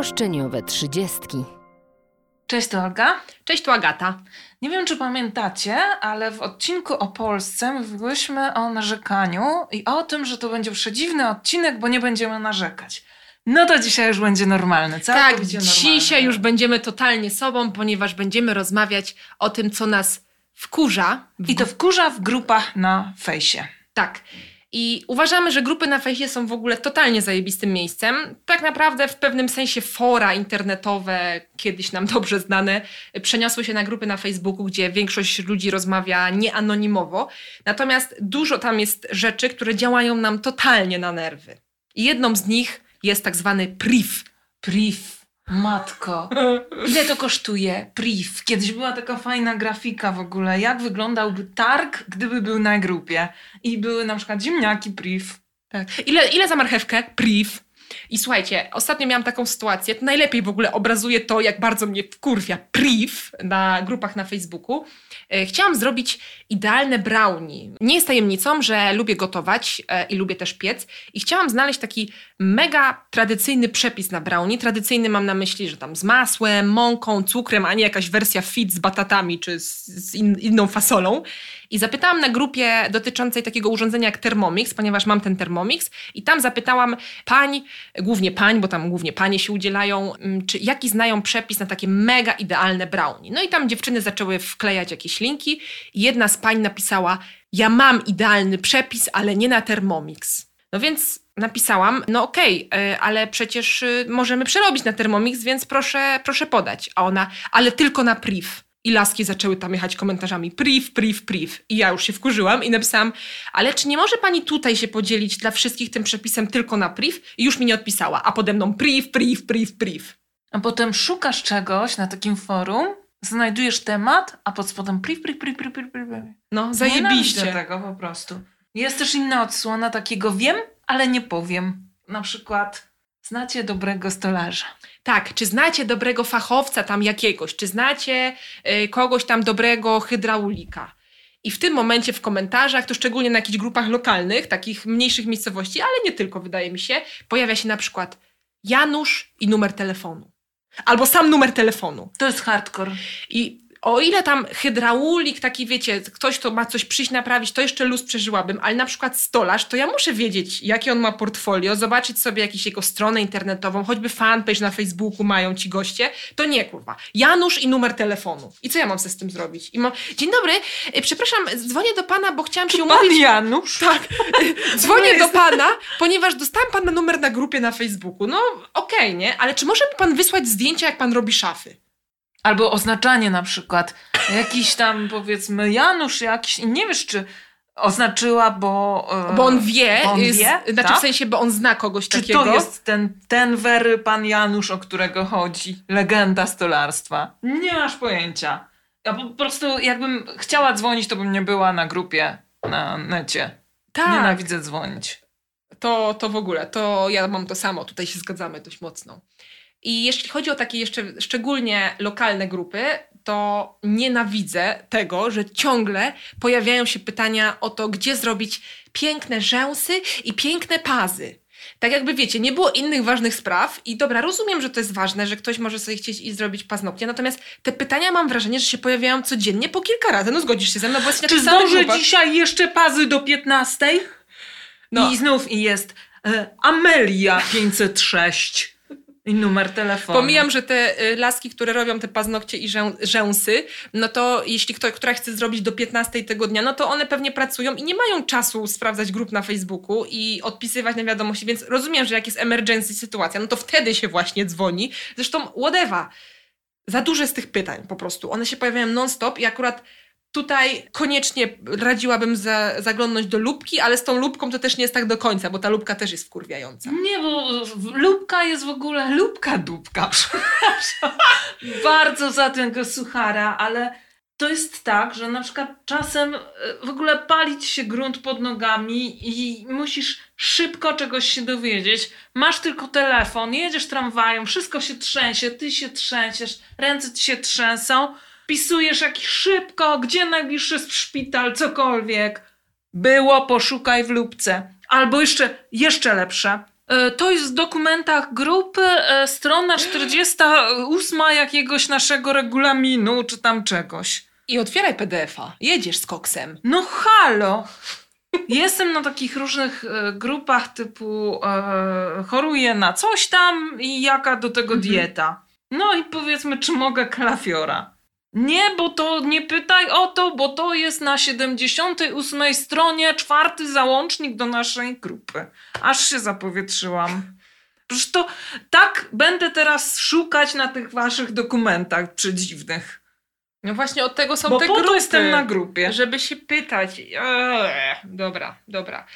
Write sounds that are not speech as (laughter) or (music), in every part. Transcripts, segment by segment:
Roszczeniowe trzydziestki. Cześć, to Olga. Cześć, tu Agata. Nie wiem, czy pamiętacie, ale w odcinku o Polsce mówiłyśmy o narzekaniu i o tym, że to będzie przedziwny odcinek, bo nie będziemy narzekać. No to dzisiaj już będzie normalny, co? Tak, dzisiaj już będziemy totalnie sobą, ponieważ będziemy rozmawiać o tym, co nas wkurza. I to wkurza w grupach na fejsie. Tak. I uważamy, że grupy na fejsie są w ogóle totalnie zajebistym miejscem. Tak naprawdę w pewnym sensie fora internetowe, kiedyś nam (laughs) dobrze znane, przeniosły się na grupy na Facebooku, gdzie większość ludzi rozmawia nieanonimowo. Natomiast dużo tam jest rzeczy, które działają nam totalnie na nerwy. I jedną z nich jest tak zwany priv. Priv. Matko, ile to kosztuje? Priv. Kiedyś była taka fajna grafika w ogóle, jak wyglądałby targ, gdyby był na grupie. I były na przykład ziemniaki priv. Tak. Ile, ile za marchewkę? Priv. I słuchajcie, ostatnio miałam taką sytuację, to najlepiej w ogóle obrazuje to, jak bardzo mnie wkurwia priv na grupach na Facebooku. E, chciałam zrobić idealne brownie. Nie jest tajemnicą, że lubię gotować e, i lubię też piec i chciałam znaleźć taki mega tradycyjny przepis na brownie. Tradycyjny mam na myśli, że tam z masłem, mąką, cukrem, a nie jakaś wersja fit z batatami czy z, z in, inną fasolą. I zapytałam na grupie dotyczącej takiego urządzenia jak Thermomix, ponieważ mam ten Thermomix i tam zapytałam pań, głównie pań, bo tam głównie panie się udzielają, mm, czy jaki znają przepis na takie mega idealne brownie. No i tam dziewczyny zaczęły wklejać jakieś linki i jedna z pań napisała, ja mam idealny przepis, ale nie na Thermomix. No więc napisałam, no okej, okay, ale przecież y, możemy przerobić na Thermomix, więc proszę, proszę podać. A ona, ale tylko na priv. I laski zaczęły tam jechać komentarzami priv, priv, priv. I ja już się wkurzyłam i napisałam, ale czy nie może pani tutaj się podzielić dla wszystkich tym przepisem tylko na priv? I już mi nie odpisała, a pode mną priv, priv, priv, priv. A potem szukasz czegoś na takim forum, znajdujesz temat, a pod spodem priv, priv, priv, priv, priv, priv. No, zajebiście. Nie tego po prostu. Jest też inna odsłona takiego wiem, ale nie powiem. Na przykład znacie dobrego stolarza. Tak, czy znacie dobrego fachowca tam jakiegoś, czy znacie y, kogoś tam dobrego hydraulika. I w tym momencie w komentarzach, to szczególnie na jakichś grupach lokalnych, takich mniejszych miejscowości, ale nie tylko, wydaje mi się, pojawia się na przykład Janusz i numer telefonu. Albo sam numer telefonu. To jest hardcore. I o ile tam hydraulik, taki wiecie, ktoś, kto ma coś przyjść naprawić, to jeszcze luz przeżyłabym, ale na przykład stolarz, to ja muszę wiedzieć, jakie on ma portfolio, zobaczyć sobie jakąś jego stronę internetową, choćby fanpage na Facebooku mają ci goście, to nie kurwa. Janusz i numer telefonu. I co ja mam ze z tym zrobić? I mam, dzień dobry, y, przepraszam, dzwonię do pana, bo chciałam się umówić. Pan Janusz? Tak, (laughs) dzwonię do pana, ponieważ dostałam pana numer na grupie na Facebooku. No okej, okay, nie? Ale czy może pan wysłać zdjęcia, jak pan robi szafy? Albo oznaczanie na przykład. Jakiś tam powiedzmy Janusz jakiś, nie wiesz czy oznaczyła, bo... E, bo on wie, bo on wie znaczy tak? w sensie, bo on zna kogoś czy takiego. Czy to jest ten, ten wery pan Janusz, o którego chodzi? Legenda stolarstwa. Nie masz pojęcia. Ja po prostu jakbym chciała dzwonić, to bym nie była na grupie na necie. Tak. Nienawidzę dzwonić. To, to w ogóle, to ja mam to samo, tutaj się zgadzamy dość mocno. I jeśli chodzi o takie jeszcze szczególnie lokalne grupy, to nienawidzę tego, że ciągle pojawiają się pytania o to, gdzie zrobić piękne rzęsy i piękne pazy. Tak jakby wiecie, nie było innych ważnych spraw i dobra, rozumiem, że to jest ważne, że ktoś może sobie chcieć i zrobić paznokcie, natomiast te pytania mam wrażenie, że się pojawiają codziennie po kilka razy. No zgodzisz się ze mną, bo jest Czy zdąży dzisiaj jeszcze pazy do 15? No. I znów jest e, Amelia 506. I numer telefonu. Pomijam, że te y, laski, które robią te paznokcie i rzę, rzęsy, no to jeśli ktoś, która chce zrobić do 15 tego dnia, no to one pewnie pracują i nie mają czasu sprawdzać grup na Facebooku i odpisywać na wiadomości, więc rozumiem, że jak jest emergency sytuacja, no to wtedy się właśnie dzwoni. Zresztą whatever. Za duże z tych pytań po prostu. One się pojawiają non-stop i akurat Tutaj koniecznie radziłabym za, zaglądnąć do lubki, ale z tą lubką to też nie jest tak do końca, bo ta lubka też jest wkurwiająca. Nie, bo lubka jest w ogóle lubka dupka, (laughs) przepraszam. Bardzo za tego suchara, ale to jest tak, że na przykład czasem e, w ogóle palić się grunt pod nogami i musisz szybko czegoś się dowiedzieć. Masz tylko telefon, jedziesz tramwajem, wszystko się trzęsie, ty się trzęsiesz, ręce ci się trzęsą wpisujesz jak szybko, gdzie najbliższy szpital, cokolwiek. Było, poszukaj w lubce. Albo jeszcze, jeszcze lepsze. E, To jest w dokumentach grupy e, strona 48 jakiegoś naszego regulaminu, czy tam czegoś. I otwieraj PDF-a. Jedziesz z koksem. No halo! Jestem na takich różnych e, grupach typu e, choruję na coś tam i jaka do tego Mhm. dieta. No i powiedzmy, czy mogę kalafiora. Nie, bo to nie pytaj o to, bo to jest na 78 stronie czwarty załącznik do naszej grupy. Aż się zapowietrzyłam. Przecież to tak będę teraz szukać na tych waszych dokumentach przedziwnych. No właśnie od tego są Bo te po grupy. jestem na grupie. Żeby się pytać. Eee, dobra, dobra.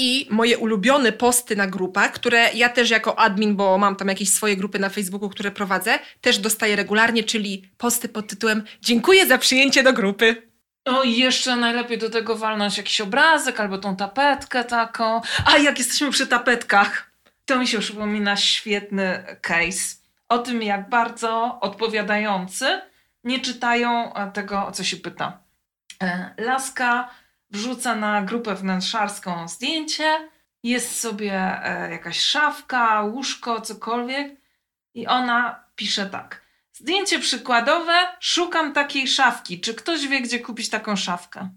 I moje ulubione posty na grupach, które ja też jako admin, bo mam tam jakieś swoje grupy na Facebooku, które prowadzę, też dostaję regularnie, czyli posty pod tytułem Dziękuję za przyjęcie do grupy. O, i jeszcze najlepiej do tego walnąć jakiś obrazek albo tą tapetkę taką. A jak jesteśmy przy tapetkach, to mi się przypomina świetny case o tym, jak bardzo odpowiadający nie czytają tego, o co się pyta. E, Laska wrzuca na grupę wnętrzarską zdjęcie, jest sobie e, jakaś szafka, łóżko, cokolwiek i ona pisze tak. Zdjęcie przykładowe, szukam takiej szafki. Czy ktoś wie, gdzie kupić taką szafkę?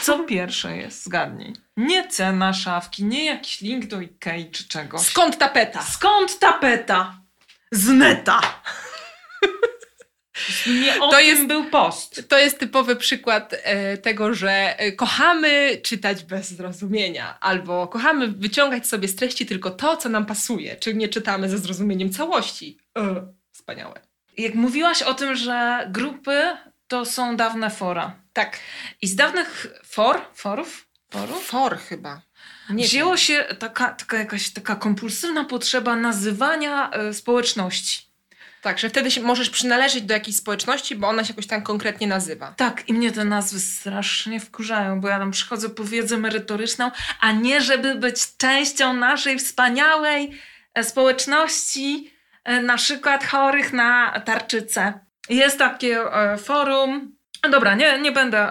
Co (laughs) pierwsze jest? Zgadnij. Nie cena szafki, nie jakiś link do Ikei czy czegoś. Skąd tapeta? Skąd tapeta? Z neta. (laughs) Nie o To tym jest- był post. To jest typowy przykład e, tego, że e, kochamy czytać bez zrozumienia, albo kochamy wyciągać sobie z treści tylko to, co nam pasuje, czy nie czytamy ze zrozumieniem całości. E, wspaniałe. Jak mówiłaś o tym, że grupy to są dawne fora. Tak. I z dawnych for, forów, forów For chyba. Nie wzięło wiem. się taka, taka jakaś taka kompulsywna potrzeba nazywania e, społeczności. Tak, że wtedy się możesz przynależeć do jakiejś społeczności, bo ona się jakoś tam konkretnie nazywa. Tak, i mnie te nazwy strasznie wkurzają, bo ja tam przychodzę po wiedzę merytoryczną, a nie żeby być częścią naszej wspaniałej e, społeczności, e, na przykład chorych na tarczycę. Jest takie e, forum. Dobra, nie, nie będę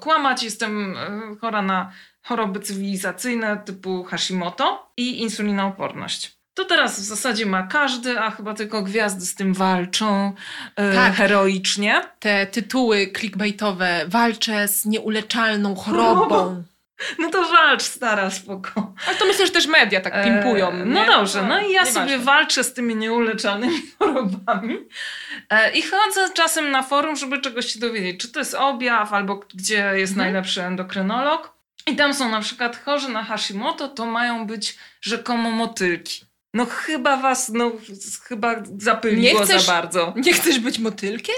kłamać, jestem chora na choroby cywilizacyjne typu Hashimoto i insulinooporność. To teraz w zasadzie ma każdy, a chyba tylko gwiazdy z tym walczą e, Tak. heroicznie. Te tytuły clickbaitowe, walczę z nieuleczalną chorobą. (laughs) No to walcz, stara, spoko. Ale to myślę, że też media tak pimpują. E, nie? no dobrze, no i ja sobie walczę z tymi nieuleczalnymi (laughs) chorobami e, i chodzę czasem na forum, żeby czegoś się dowiedzieć, czy to jest objaw, albo gdzie jest Mhm. najlepszy endokrynolog. I tam są na przykład chorzy na Hashimoto, to mają być rzekomo motylki. No chyba was, no chyba zapyliło chcesz- za bardzo. Nie chcesz być motylkiem?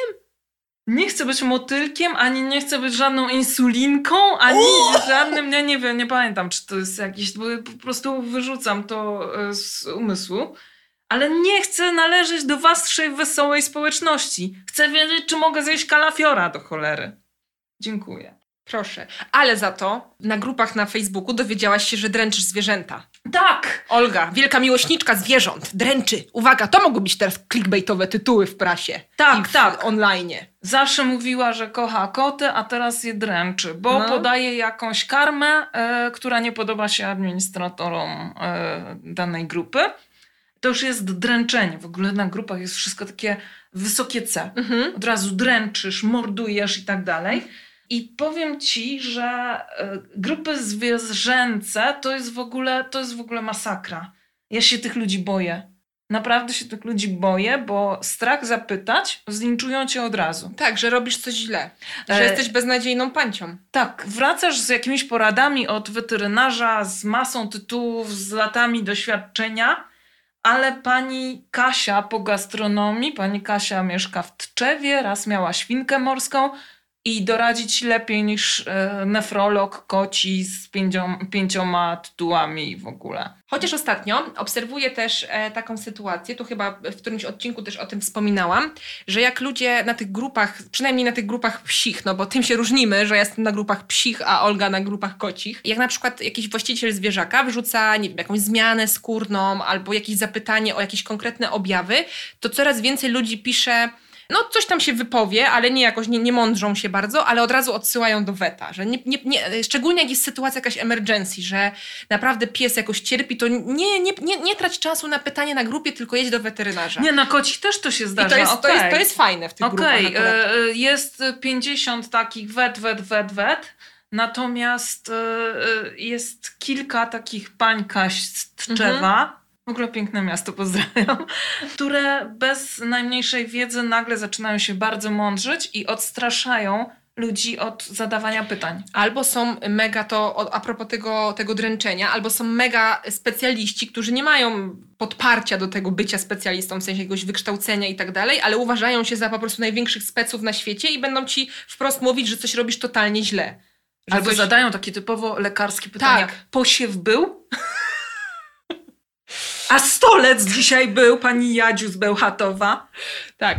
Nie chcę być motylkiem, ani nie chcę być żadną insulinką, ani żadnym, ja nie wiem, nie pamiętam, czy to jest jakiś, bo po prostu wyrzucam to e, z umysłu. Ale nie chcę należeć do waszej wesołej społeczności. Chcę wiedzieć, czy mogę zjeść kalafiora do cholery. Dziękuję. Proszę. Ale za to na grupach na Facebooku dowiedziałaś się, że dręczysz zwierzęta. Tak! Olga, wielka miłośniczka zwierząt, dręczy. Uwaga, to mogą być teraz clickbaitowe tytuły w prasie. Tak, w tak. online. Zawsze mówiła, że kocha koty, a teraz je dręczy, bo No. podaje jakąś karmę, e, która nie podoba się administratorom e, danej grupy. To już jest dręczenie. W ogóle na grupach jest wszystko takie wysokie C. Mhm. Od razu dręczysz, mordujesz i tak dalej. I powiem ci, że e, grupy zwierzęce to jest w ogóle, to jest w ogóle masakra. Ja się tych ludzi boję. Naprawdę się tych ludzi boję, bo strach zapytać, zlinczują cię od razu. Tak, że robisz coś źle. Że E, jesteś beznadziejną pancią. Tak, wracasz z jakimiś poradami od weterynarza, z masą tytułów, z latami doświadczenia, ale pani Kasia po gastronomii, pani Kasia mieszka w Tczewie, raz miała świnkę morską i doradzić lepiej niż e, nefrolog koci z pięcioma tytułami w ogóle. Chociaż ostatnio obserwuję też e, taką sytuację, tu chyba w którymś odcinku też o tym wspominałam, że jak ludzie na tych grupach, przynajmniej na tych grupach psich, no bo tym się różnimy, że ja jestem na grupach psich, a Olga na grupach kocich. Jak na przykład jakiś właściciel zwierzaka wrzuca, nie wiem, jakąś zmianę skórną albo jakieś zapytanie o jakieś konkretne objawy, to coraz więcej ludzi pisze no coś tam się wypowie, ale nie jakoś, nie, nie mądrzą się bardzo, ale od razu odsyłają do weta, że nie, nie, nie, szczególnie jak jest sytuacja jakaś emergency, że naprawdę pies jakoś cierpi, to nie, nie, nie, nie trać czasu na pytanie na grupie, tylko jedź do weterynarza. Nie, na kocich też to się zdarza. I to jest, to, jest, okej. to jest fajne w tych Okej, grupach akurat. e, jest 50 takich wet, wet, wet, wet. Natomiast e, e, jest kilka takich pańkaś z Tczewa. W ogóle piękne miasto, pozdrawiam. Które bez najmniejszej wiedzy nagle zaczynają się bardzo mądrzyć i odstraszają ludzi od zadawania pytań. Albo są mega to, a propos tego, tego dręczenia, albo są mega specjaliści, którzy nie mają podparcia do tego bycia specjalistą, w sensie jakiegoś wykształcenia i tak dalej, ale uważają się za po prostu największych speców na świecie i będą ci wprost mówić, że coś robisz totalnie źle. Albo coś... zadają takie typowo lekarskie pytania. Tak. Posiew był? A stolec dzisiaj był, pani Jadziu z Bełchatowa. Tak.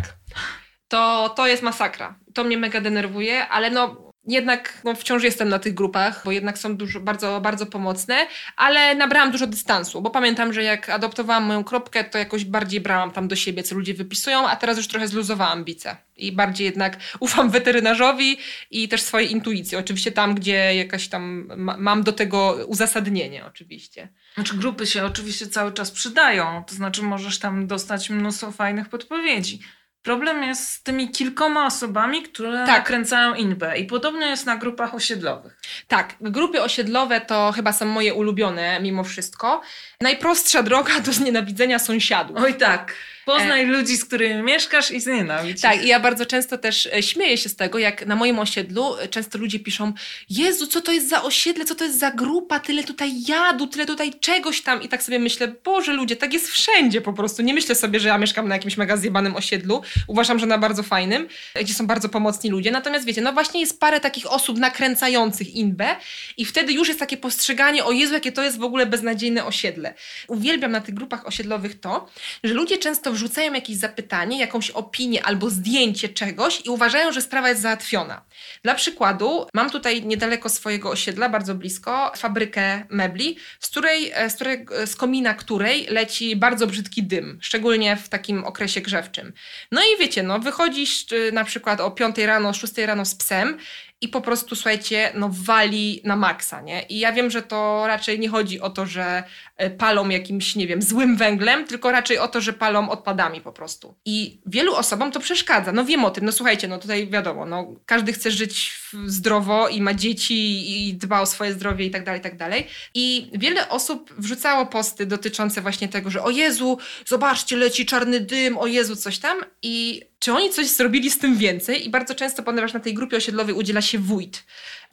To, to jest masakra. To mnie mega denerwuje, ale no jednak no, wciąż jestem na tych grupach, bo jednak są dużo, bardzo, bardzo pomocne, ale nabrałam dużo dystansu, bo pamiętam, że jak adoptowałam moją kropkę, to jakoś bardziej brałam tam do siebie, co ludzie wypisują, a teraz już trochę zluzowałam bice. I bardziej jednak (laughs) ufam weterynarzowi i też swojej intuicji. Oczywiście tam, gdzie jakaś tam ma, mam do tego uzasadnienie, oczywiście. Znaczy grupy się oczywiście cały czas przydają, to znaczy możesz tam dostać mnóstwo fajnych podpowiedzi. Problem jest z tymi kilkoma osobami, które Tak. nakręcają inbę i podobnie jest na grupach osiedlowych. Tak, grupy osiedlowe to chyba są moje ulubione mimo wszystko. Najprostsza droga do znienawidzenia sąsiadów. Oj tak, poznaj ludzi, z którymi mieszkasz i znienawidź. E. Tak, i ja bardzo często też e, śmieję się z tego, jak na moim osiedlu e, często ludzie piszą: Jezu, co to jest za osiedle, co to jest za grupa, tyle tutaj jadu, tyle tutaj czegoś tam. I tak sobie myślę, Boże, ludzie, tak jest wszędzie po prostu. Nie myślę sobie, że ja mieszkam na jakimś mega zjebanym osiedlu. Uważam, że na bardzo fajnym, e, gdzie są bardzo pomocni ludzie. Natomiast wiecie, no właśnie jest parę takich osób nakręcających inbę, i wtedy już jest takie postrzeganie: O Jezu, jakie to jest w ogóle beznadziejne osiedle. Uwielbiam na tych grupach osiedlowych to, że ludzie często wrzucają jakieś zapytanie, jakąś opinię albo zdjęcie czegoś i uważają, że sprawa jest załatwiona. Dla przykładu, mam tutaj niedaleko swojego osiedla, bardzo blisko, fabrykę mebli, z, której, e, z, której, z komina której leci bardzo brzydki dym, szczególnie w takim okresie grzewczym. No i wiecie, no wychodzisz y, na przykład o 5 rano, 6 rano z psem i po prostu, słuchajcie, no wali na maksa, nie? I ja wiem, że to raczej nie chodzi o to, że e, palą jakimś, nie wiem, złym węglem, tylko raczej o to, że palą odpadami po prostu. I wielu osobom to przeszkadza. No wiem o tym, no słuchajcie, no tutaj wiadomo, no każdy chce żyć zdrowo i ma dzieci i dba o swoje zdrowie i tak dalej, i tak dalej. I wiele osób wrzucało posty dotyczące właśnie tego, że o Jezu, zobaczcie, leci czarny dym, o Jezu, coś tam. I czy oni coś zrobili z tym więcej? I bardzo często, ponieważ na tej grupie osiedlowej udziela się wójt,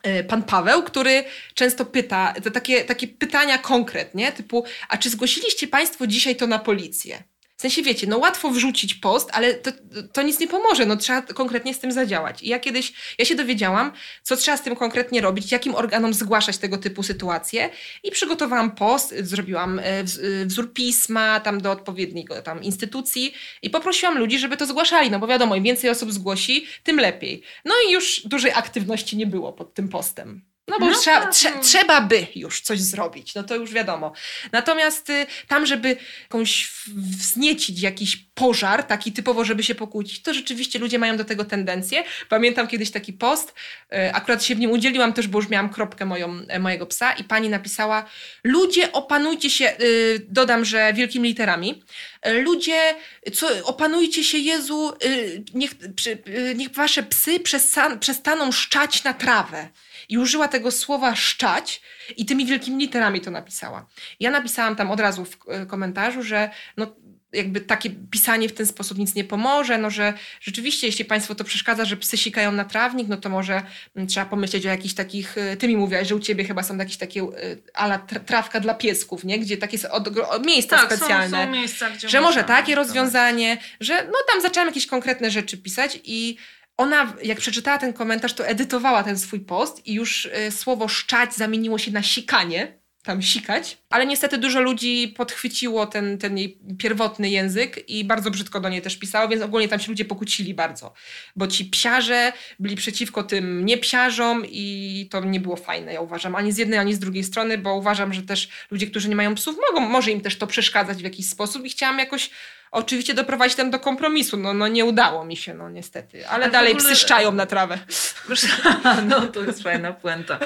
e, pan Paweł, który często pyta, to takie, takie pytania konkretnie, typu, a czy zgłosiliście państwo dzisiaj to na policję? W sensie wiecie, no łatwo wrzucić post, ale to, to nic nie pomoże, no trzeba konkretnie z tym zadziałać. I ja kiedyś, ja się dowiedziałam, co trzeba z tym konkretnie robić, jakim organom zgłaszać tego typu sytuacje i przygotowałam post, zrobiłam e, e, wzór pisma tam do odpowiedniej tam instytucji i poprosiłam ludzi, żeby to zgłaszali, no bo wiadomo, im więcej osób zgłosi, tym lepiej. No i już dużej aktywności nie było pod tym postem. No bo No trzeba, tak, trze, no. trzeba by już coś zrobić, no to już wiadomo. Natomiast y, tam, żeby jakąś wzniecić jakiś pożar, taki typowo, żeby się pokłócić, to rzeczywiście ludzie mają do tego tendencję. Pamiętam kiedyś taki post, y, akurat się w nim udzieliłam też, bo już miałam kropkę moją, e, mojego psa i pani napisała ludzie opanujcie się, y, dodam, że wielkimi literami, y, ludzie, co, opanujcie się Jezu, y, niech, przy, y, niech wasze psy przestan- przestaną szczać na trawę. I użyła tego słowa szczać i tymi wielkimi literami to napisała. Ja napisałam tam od razu w e, komentarzu, że no, jakby takie pisanie w ten sposób nic nie pomoże, no że rzeczywiście, jeśli Państwu to przeszkadza, że psy sikają na trawnik, no to może mm, trzeba pomyśleć o jakichś takich, e, ty mi mówiłaś, że u Ciebie chyba są jakieś takie e, ala tra- trawka dla piesków, nie? Gdzie takie są od, miejsca Tak, są, specjalne są miejsca, gdzie że może takie rozwiązanie, że no tam zaczęłam jakieś konkretne rzeczy pisać i ona, jak przeczytała ten komentarz, to edytowała ten swój post i już y, słowo szczać zamieniło się na sikanie, tam sikać, ale niestety dużo ludzi podchwyciło ten, ten jej pierwotny język i bardzo brzydko do niej też pisało, więc ogólnie tam się ludzie pokłócili bardzo, bo ci psiarze byli przeciwko tym niepsiarzom i to nie było fajne, ja uważam, ani z jednej, ani z drugiej strony, bo uważam, że też ludzie, którzy nie mają psów, mogą, może im też to przeszkadzać w jakiś sposób i chciałam jakoś oczywiście doprowadzić tam do kompromisu. No, no nie udało mi się, no niestety. Ale, Ale dalej ogóle- psy szczają na trawę. (laughs) No to jest fajna puenta.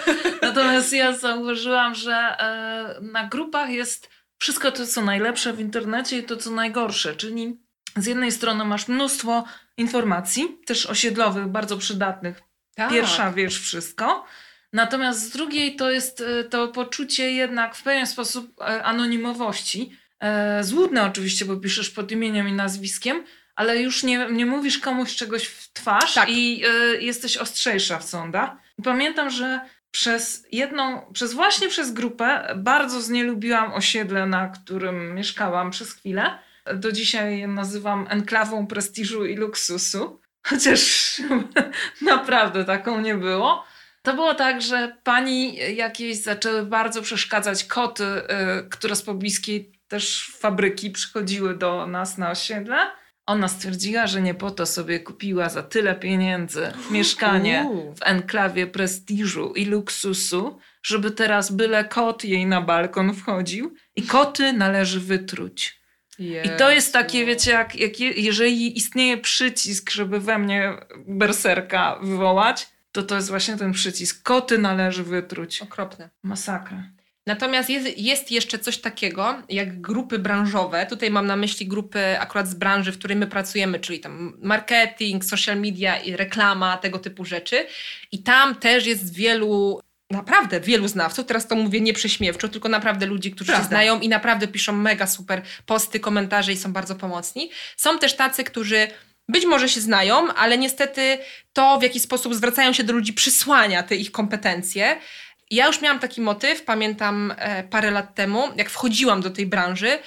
Natomiast ja zauważyłam, że e, na grupach jest wszystko to, co najlepsze w internecie i to, co najgorsze. Czyli z jednej strony masz mnóstwo informacji, też osiedlowych, bardzo przydatnych. Tak. Pierwsza wiesz wszystko. Natomiast z drugiej to jest e, to poczucie jednak w pewien sposób e, anonimowości. E, Złudne oczywiście, bo piszesz pod imieniem i nazwiskiem, ale już nie, nie mówisz komuś czegoś w twarz Tak. i e, jesteś ostrzejsza w sądach. Pamiętam, że przez jedną, przez właśnie przez grupę bardzo znielubiłam osiedle, na którym mieszkałam przez chwilę. Do dzisiaj je nazywam enklawą prestiżu i luksusu, chociaż (laughs) naprawdę taką nie było. To było tak, że pani jakieś zaczęły bardzo przeszkadzać koty, y, które z pobliskiej też fabryki przychodziły do nas na osiedle. Ona stwierdziła, że nie po to sobie kupiła za tyle pieniędzy mieszkanie w enklawie prestiżu i luksusu, żeby teraz byle kot jej na balkon wchodził i koty należy wytruć. I to jest takie, wiecie, jak, jak je- jeżeli istnieje przycisk, żeby we mnie berserka wywołać, to to jest właśnie ten przycisk. Koty należy wytruć. Okropne. Masakra. Natomiast jest, jest jeszcze coś takiego, jak grupy branżowe. Tutaj mam na myśli grupy akurat z branży, w której my pracujemy, czyli tam marketing, social media i reklama, tego typu rzeczy. I tam też jest wielu, naprawdę wielu znawców. Teraz to mówię nie prześmiewczo, tylko naprawdę ludzi, którzy się Prawda. znają i naprawdę piszą mega super posty, komentarze i są bardzo pomocni. Są też tacy, którzy być może się znają, ale niestety to, w jaki sposób zwracają się do ludzi, przysłania te ich kompetencje. Ja już miałam taki motyw, pamiętam e, parę lat temu, jak wchodziłam do tej branży,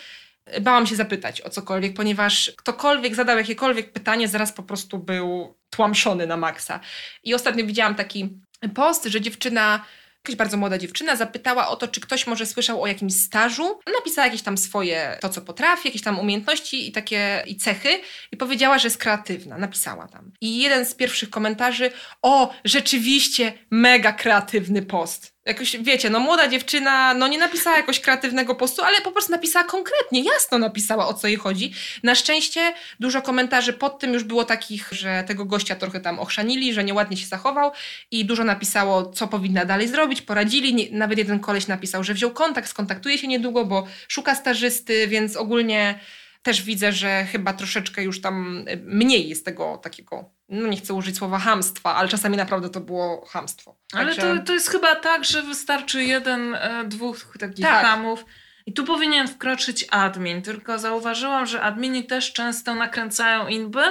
e, bałam się zapytać o cokolwiek, ponieważ ktokolwiek zadał jakiekolwiek pytanie, zaraz po prostu był tłamszony na maksa. I ostatnio widziałam taki post, że dziewczyna, jakaś bardzo młoda dziewczyna, zapytała o to, czy ktoś może słyszał o jakimś stażu. Napisała jakieś tam swoje, to co potrafi, jakieś tam umiejętności i takie i cechy i powiedziała, że jest kreatywna. Napisała tam. I jeden z pierwszych komentarzy, o, rzeczywiście mega kreatywny post. Jakoś, wiecie, no młoda dziewczyna, no nie napisała jakoś kreatywnego postu, ale po prostu napisała konkretnie, jasno napisała, o co jej chodzi. Na szczęście dużo komentarzy pod tym już było takich, że tego gościa trochę tam ochrzanili, że nieładnie się zachował i dużo napisało, co powinna dalej zrobić, poradzili. Nie, nawet jeden koleś napisał, że wziął kontakt, skontaktuje się niedługo, bo szuka stażysty, więc ogólnie też widzę, że chyba troszeczkę już tam y, mniej jest tego takiego, no nie chcę użyć słowa hamstwa, ale czasami naprawdę to było hamstwo. Ale Także- to, to jest chyba tak, że wystarczy jeden, e, dwóch takich Tak. hamów. I tu powinien wkroczyć admin. Tylko zauważyłam, że admini też często nakręcają inby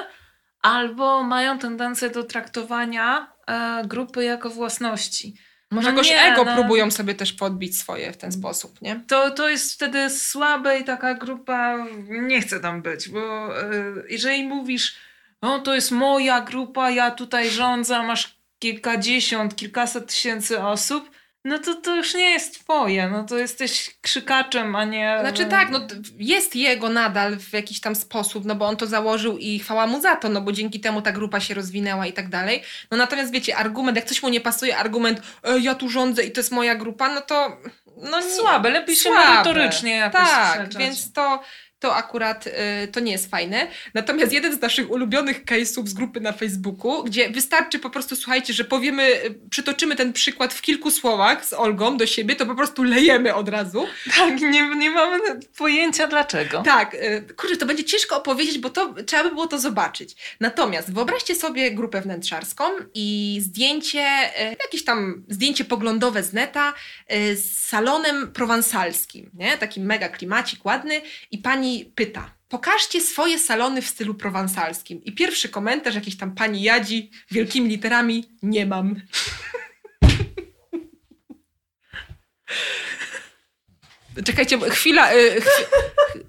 albo mają tendencję do traktowania e, grupy jako własności. Może No jakoś nie, ego no. próbują sobie też podbić swoje w ten sposób, nie? To, to jest wtedy słabe i taka grupa nie chce tam być, bo e, jeżeli mówisz, no to jest moja grupa, ja tutaj rządzę, masz kilkadziesiąt, kilkaset tysięcy osób, no to to już nie jest twoje, no to jesteś krzykaczem, a nie... Znaczy tak, no jest jego nadal w jakiś tam sposób, no bo on to założył i chwała mu za to, no bo dzięki temu ta grupa się rozwinęła i tak dalej. No natomiast wiecie, argument, jak coś mu nie pasuje, argument e, ja tu rządzę i to jest moja grupa, no to no Słabe, lepiej się Słabe. merytorycznie jakoś Tak, więc to, to akurat y, to nie jest fajne. Natomiast jeden z naszych ulubionych case'ów z grupy na Facebooku, gdzie wystarczy po prostu, słuchajcie, że powiemy, y, przytoczymy ten przykład w kilku słowach z Olgą do siebie, to po prostu lejemy od razu. Tak, nie, nie mamy pojęcia dlaczego. Tak, y, kurczę, to będzie ciężko opowiedzieć, bo to trzeba by było to zobaczyć. Natomiast wyobraźcie sobie grupę wnętrzarską i zdjęcie, y, jakieś tam zdjęcie poglądowe z neta z salonem prowansalskim, nie? Taki mega klimacik ładny i pani pyta, pokażcie swoje salony w stylu prowansalskim. I pierwszy komentarz jakiejś tam pani Jadzi wielkimi literami, nie mam. (laughs) Czekajcie, chwila, y, chwi-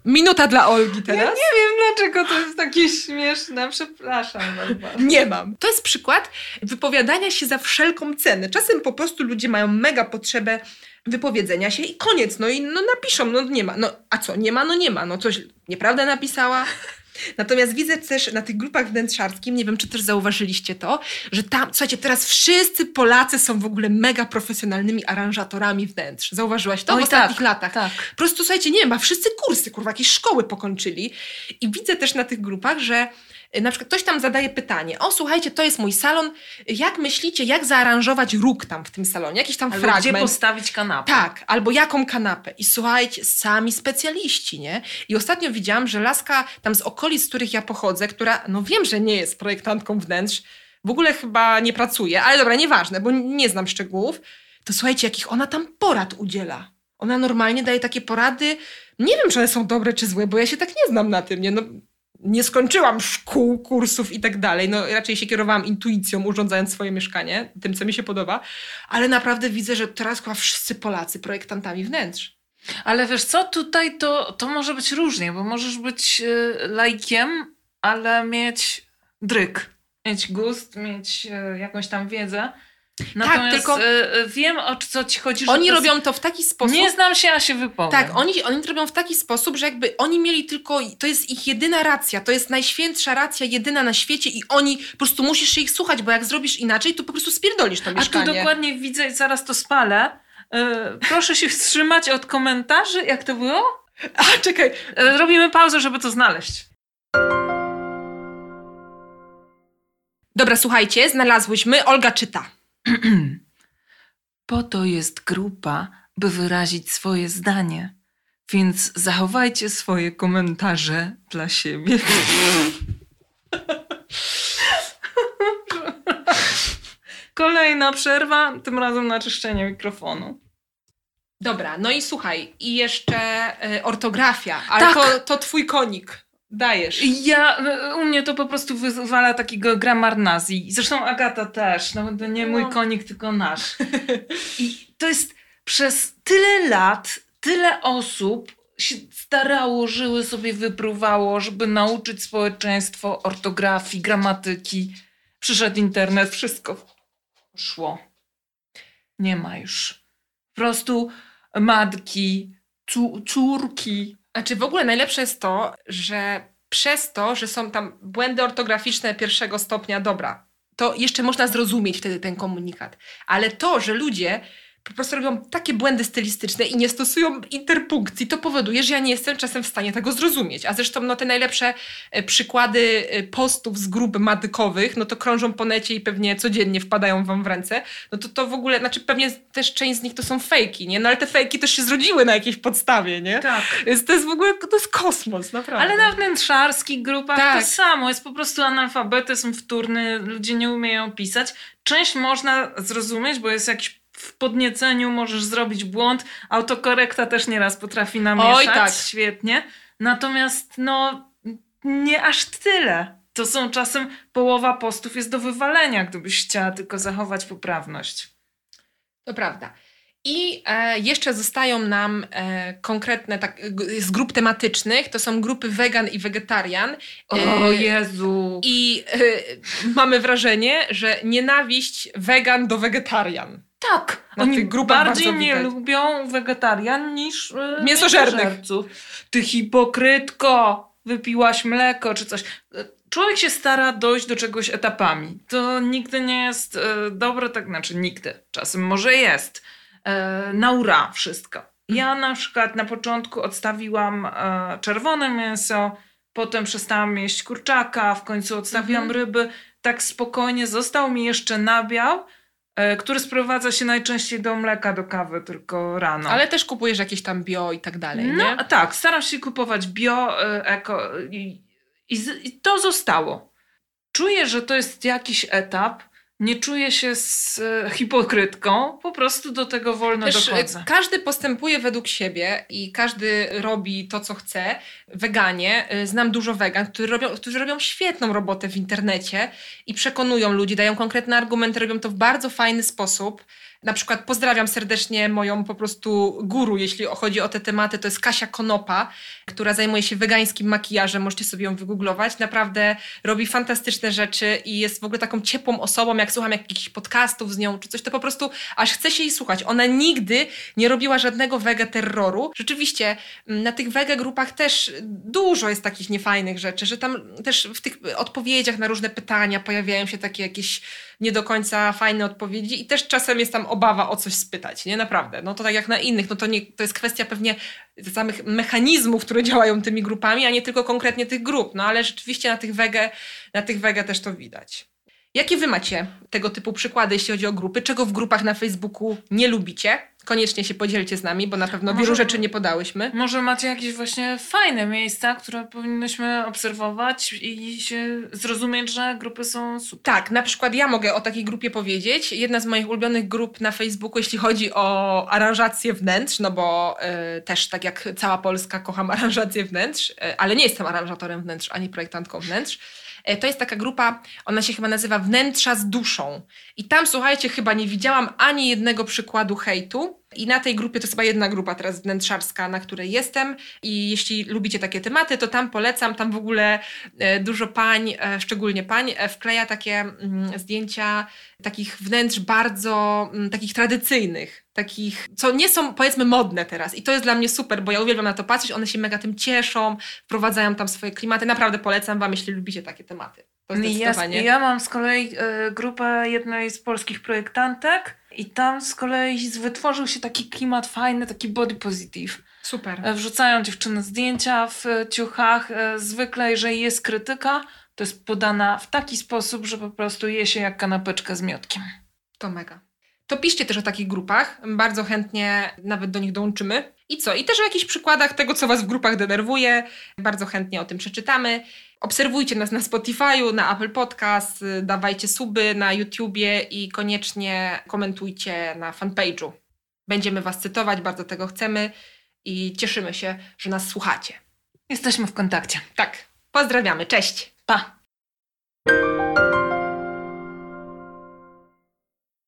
minuta dla Olgi teraz. Ja nie wiem dlaczego to jest takie śmieszne, przepraszam bardzo. Nie mam. To jest przykład wypowiadania się za wszelką cenę. Czasem po prostu ludzie mają mega potrzebę wypowiedzenia się i koniec. No i no napiszą, no nie ma. No a co, nie ma, no nie ma. No coś nieprawda napisała. (laughs) Natomiast widzę też na tych grupach wnętrzarskich, nie wiem, czy też zauważyliście to, że tam, słuchajcie, teraz wszyscy Polacy są w ogóle mega profesjonalnymi aranżatorami wnętrz. Zauważyłaś to Oj, w ostatnich tak, latach? tak. Po prostu, słuchajcie, nie wiem, a wszyscy kursy, kurwa, jakieś szkoły pokończyli. I widzę też na tych grupach, że na przykład ktoś tam zadaje pytanie, o słuchajcie, to jest mój salon, jak myślicie, jak zaaranżować róg tam w tym salonie? Jakiś tam Albo gdzie fragment. postawić kanapę. Tak, albo jaką kanapę. I słuchajcie, sami specjaliści, nie? I ostatnio widziałam, że laska tam z okolic, z których ja pochodzę, która, no wiem, że nie jest projektantką wnętrz, w ogóle chyba nie pracuje, ale dobra, nieważne, bo nie znam szczegółów, to słuchajcie, jakich ona tam porad udziela. Ona normalnie daje takie porady, nie wiem, czy one są dobre, czy złe, bo ja się tak nie znam na tym, nie? No, nie skończyłam szkół, kursów i tak dalej. No, raczej się kierowałam intuicją, urządzając swoje mieszkanie, tym, co mi się podoba. Ale naprawdę widzę, że teraz chyba wszyscy Polacy projektantami wnętrz. Ale wiesz co, tutaj to, to może być różnie, bo możesz być y, lajkiem, ale mieć dryk, mieć gust, mieć y, jakąś tam wiedzę. Natomiast tylko- y, y, wiem o co ci chodzi. że Oni to robią to w taki sposób. Nie znam się, a się wypowiem. Tak, oni, oni to robią w taki sposób, że jakby oni mieli tylko, to jest ich jedyna racja, to jest najświętsza racja, jedyna na świecie i oni, po prostu musisz się ich słuchać, bo jak zrobisz inaczej, to po prostu spierdolisz to A tu mieszkanie. dokładnie widzę i zaraz to spalę. Y, proszę się wstrzymać od komentarzy. Jak to było? A, czekaj. Y, robimy pauzę, żeby to znaleźć. Dobra, słuchajcie, znalazłyśmy, Olga czyta. (clears throat) Po to jest grupa, by wyrazić swoje zdanie. Więc zachowajcie swoje komentarze dla siebie. (laughs) Kolejna przerwa, tym razem na czyszczenie mikrofonu. Dobra, no i słuchaj, i jeszcze y, ortografia, ale Tak. to, to twój konik. Dajesz. Ja, u mnie to po prostu wyzwala takiego gramarnazji. Zresztą Agata też, no to nie mój No. konik, tylko nasz. (laughs) I to jest przez tyle lat, tyle osób się starało, żyły sobie, wyprówało, żeby nauczyć społeczeństwo ortografii, gramatyki. Przyszedł internet, wszystko szło. Nie ma już. Po prostu matki, córki, Znaczy w ogóle najlepsze jest to, że przez to, że są tam błędy ortograficzne pierwszego stopnia, dobra, to jeszcze można zrozumieć wtedy ten komunikat. Ale to, że ludzie po prostu robią takie błędy stylistyczne i nie stosują interpunkcji, to powoduje, że ja nie jestem czasem w stanie tego zrozumieć. A zresztą no, te najlepsze e, przykłady e, postów z grup madykowych, no to krążą po necie i pewnie codziennie wpadają wam w ręce. No to to w ogóle, znaczy pewnie też część z nich to są fejki, nie? No ale te fejki też się zrodziły na jakiejś podstawie, nie? tak. Więc to jest w ogóle, to jest kosmos, naprawdę. Ale na wnętrzarskich grupach Tak. to samo. Jest po prostu analfabetyzm wtórny, ludzie nie umieją pisać. Część można zrozumieć, bo jest jakiś w podnieceniu możesz zrobić błąd. Autokorekta też nieraz potrafi namieszać. Oj, tak. Świetnie. Natomiast no nie aż tyle. To są czasem połowa postów jest do wywalenia, gdybyś chciała tylko zachować poprawność. To prawda. I e, jeszcze zostają nam e, konkretne tak, z grup tematycznych, to są grupy wegan i wegetarian. O E, Jezu. I e, mamy wrażenie, że nienawiść wegan do wegetarian. Tak, Na oni tych grupach bardziej widać. lubią wegetarian niż e, Mięsożernych. mięsożerców. Ty hipokrytko, wypiłaś mleko czy coś. Człowiek się stara dojść do czegoś etapami. To nigdy nie jest e, dobre, tak znaczy nigdy. Czasem może jest. E, na ura wszystko. Ja na przykład na początku odstawiłam e, czerwone mięso, potem przestałam jeść kurczaka, w końcu odstawiłam Mhm. ryby. Tak spokojnie został mi jeszcze nabiał, e, który sprowadza się najczęściej do mleka, do kawy tylko rano. Ale też kupujesz jakieś tam bio i tak dalej, no nie? tak, staram się kupować bio, eko i, i, i to zostało. Czuję, że to jest jakiś etap. Nie czuję się z e, hipokrytką, po prostu do tego wolno Też dochodzę. e, każdy postępuje według siebie i każdy robi to, co chce. Weganie, e, znam dużo wegan, którzy robią, którzy robią świetną robotę w internecie i przekonują ludzi, dają konkretne argumenty, robią to w bardzo fajny sposób. Na przykład pozdrawiam serdecznie moją po prostu guru, jeśli chodzi o te tematy. To jest Kasia Konopa, która zajmuje się wegańskim makijażem. Możecie sobie ją wygooglować. Naprawdę robi fantastyczne rzeczy i jest w ogóle taką ciepłą osobą. Jak słucham jakichś podcastów z nią czy coś, to po prostu aż chce się jej słuchać. Ona nigdy nie robiła żadnego wege terroru. Rzeczywiście mm, na tych wege grupach też dużo jest takich niefajnych rzeczy, że tam też w tych odpowiedziach na różne pytania pojawiają się takie jakieś nie do końca fajne odpowiedzi i też czasem jest tam obawa o coś spytać, nie? Naprawdę. No to tak jak na innych, no to, nie, to jest kwestia pewnie samych mechanizmów, które działają tymi grupami, a nie tylko konkretnie tych grup. No ale rzeczywiście na tych wege, na tych wege też to widać. Jakie wy macie tego typu przykłady, jeśli chodzi o grupy? Czego w grupach na Facebooku nie lubicie? Koniecznie się podzielcie z nami, bo na pewno Może- wielu rzeczy nie podałyśmy. Może macie jakieś właśnie fajne miejsca, które powinnyśmy obserwować i się zrozumieć, że grupy są super. Tak, na przykład ja mogę o takiej grupie powiedzieć. Jedna z moich ulubionych grup na Facebooku, jeśli chodzi o aranżację wnętrz, no bo y, też tak jak cała Polska kocham (laughs) aranżację wnętrz, y, ale nie jestem aranżatorem wnętrz ani projektantką wnętrz. Y, To jest taka grupa, ona się chyba nazywa Wnętrza z duszą. I tam, słuchajcie, chyba nie widziałam ani jednego przykładu hejtu. I na tej grupie to jest chyba jedna grupa teraz wnętrzarska, na której jestem. I jeśli lubicie takie tematy, to tam polecam. Tam w ogóle e, dużo pań, e, szczególnie pań, e, wkleja takie mm, zdjęcia takich wnętrz bardzo mm, takich tradycyjnych. Takich, co nie są powiedzmy modne teraz. I to jest dla mnie super, bo ja uwielbiam na to patrzeć. One się mega tym cieszą, wprowadzają tam swoje klimaty. Naprawdę polecam Wam, jeśli lubicie takie tematy. To Ja, ja mam z kolei grupę jednej z polskich projektantek i tam z kolei wytworzył się taki klimat fajny, taki body positive. Super. E, Wrzucają dziewczyny zdjęcia w e, ciuchach. E, Zwykle, jeżeli jest krytyka, to jest podana w taki sposób, że po prostu je się jak kanapeczkę z miotkiem. To mega. To piszcie też o takich grupach. Bardzo chętnie nawet do nich dołączymy. I co? I też o jakichś przykładach tego, co Was w grupach denerwuje. Bardzo chętnie o tym przeczytamy. Obserwujcie nas na Spotify'u, na Apple Podcast, dawajcie suby na YouTubie i koniecznie komentujcie na fanpage'u. Będziemy Was cytować, bardzo tego chcemy i cieszymy się, że nas słuchacie. Jesteśmy w kontakcie. Tak, pozdrawiamy, cześć! Pa!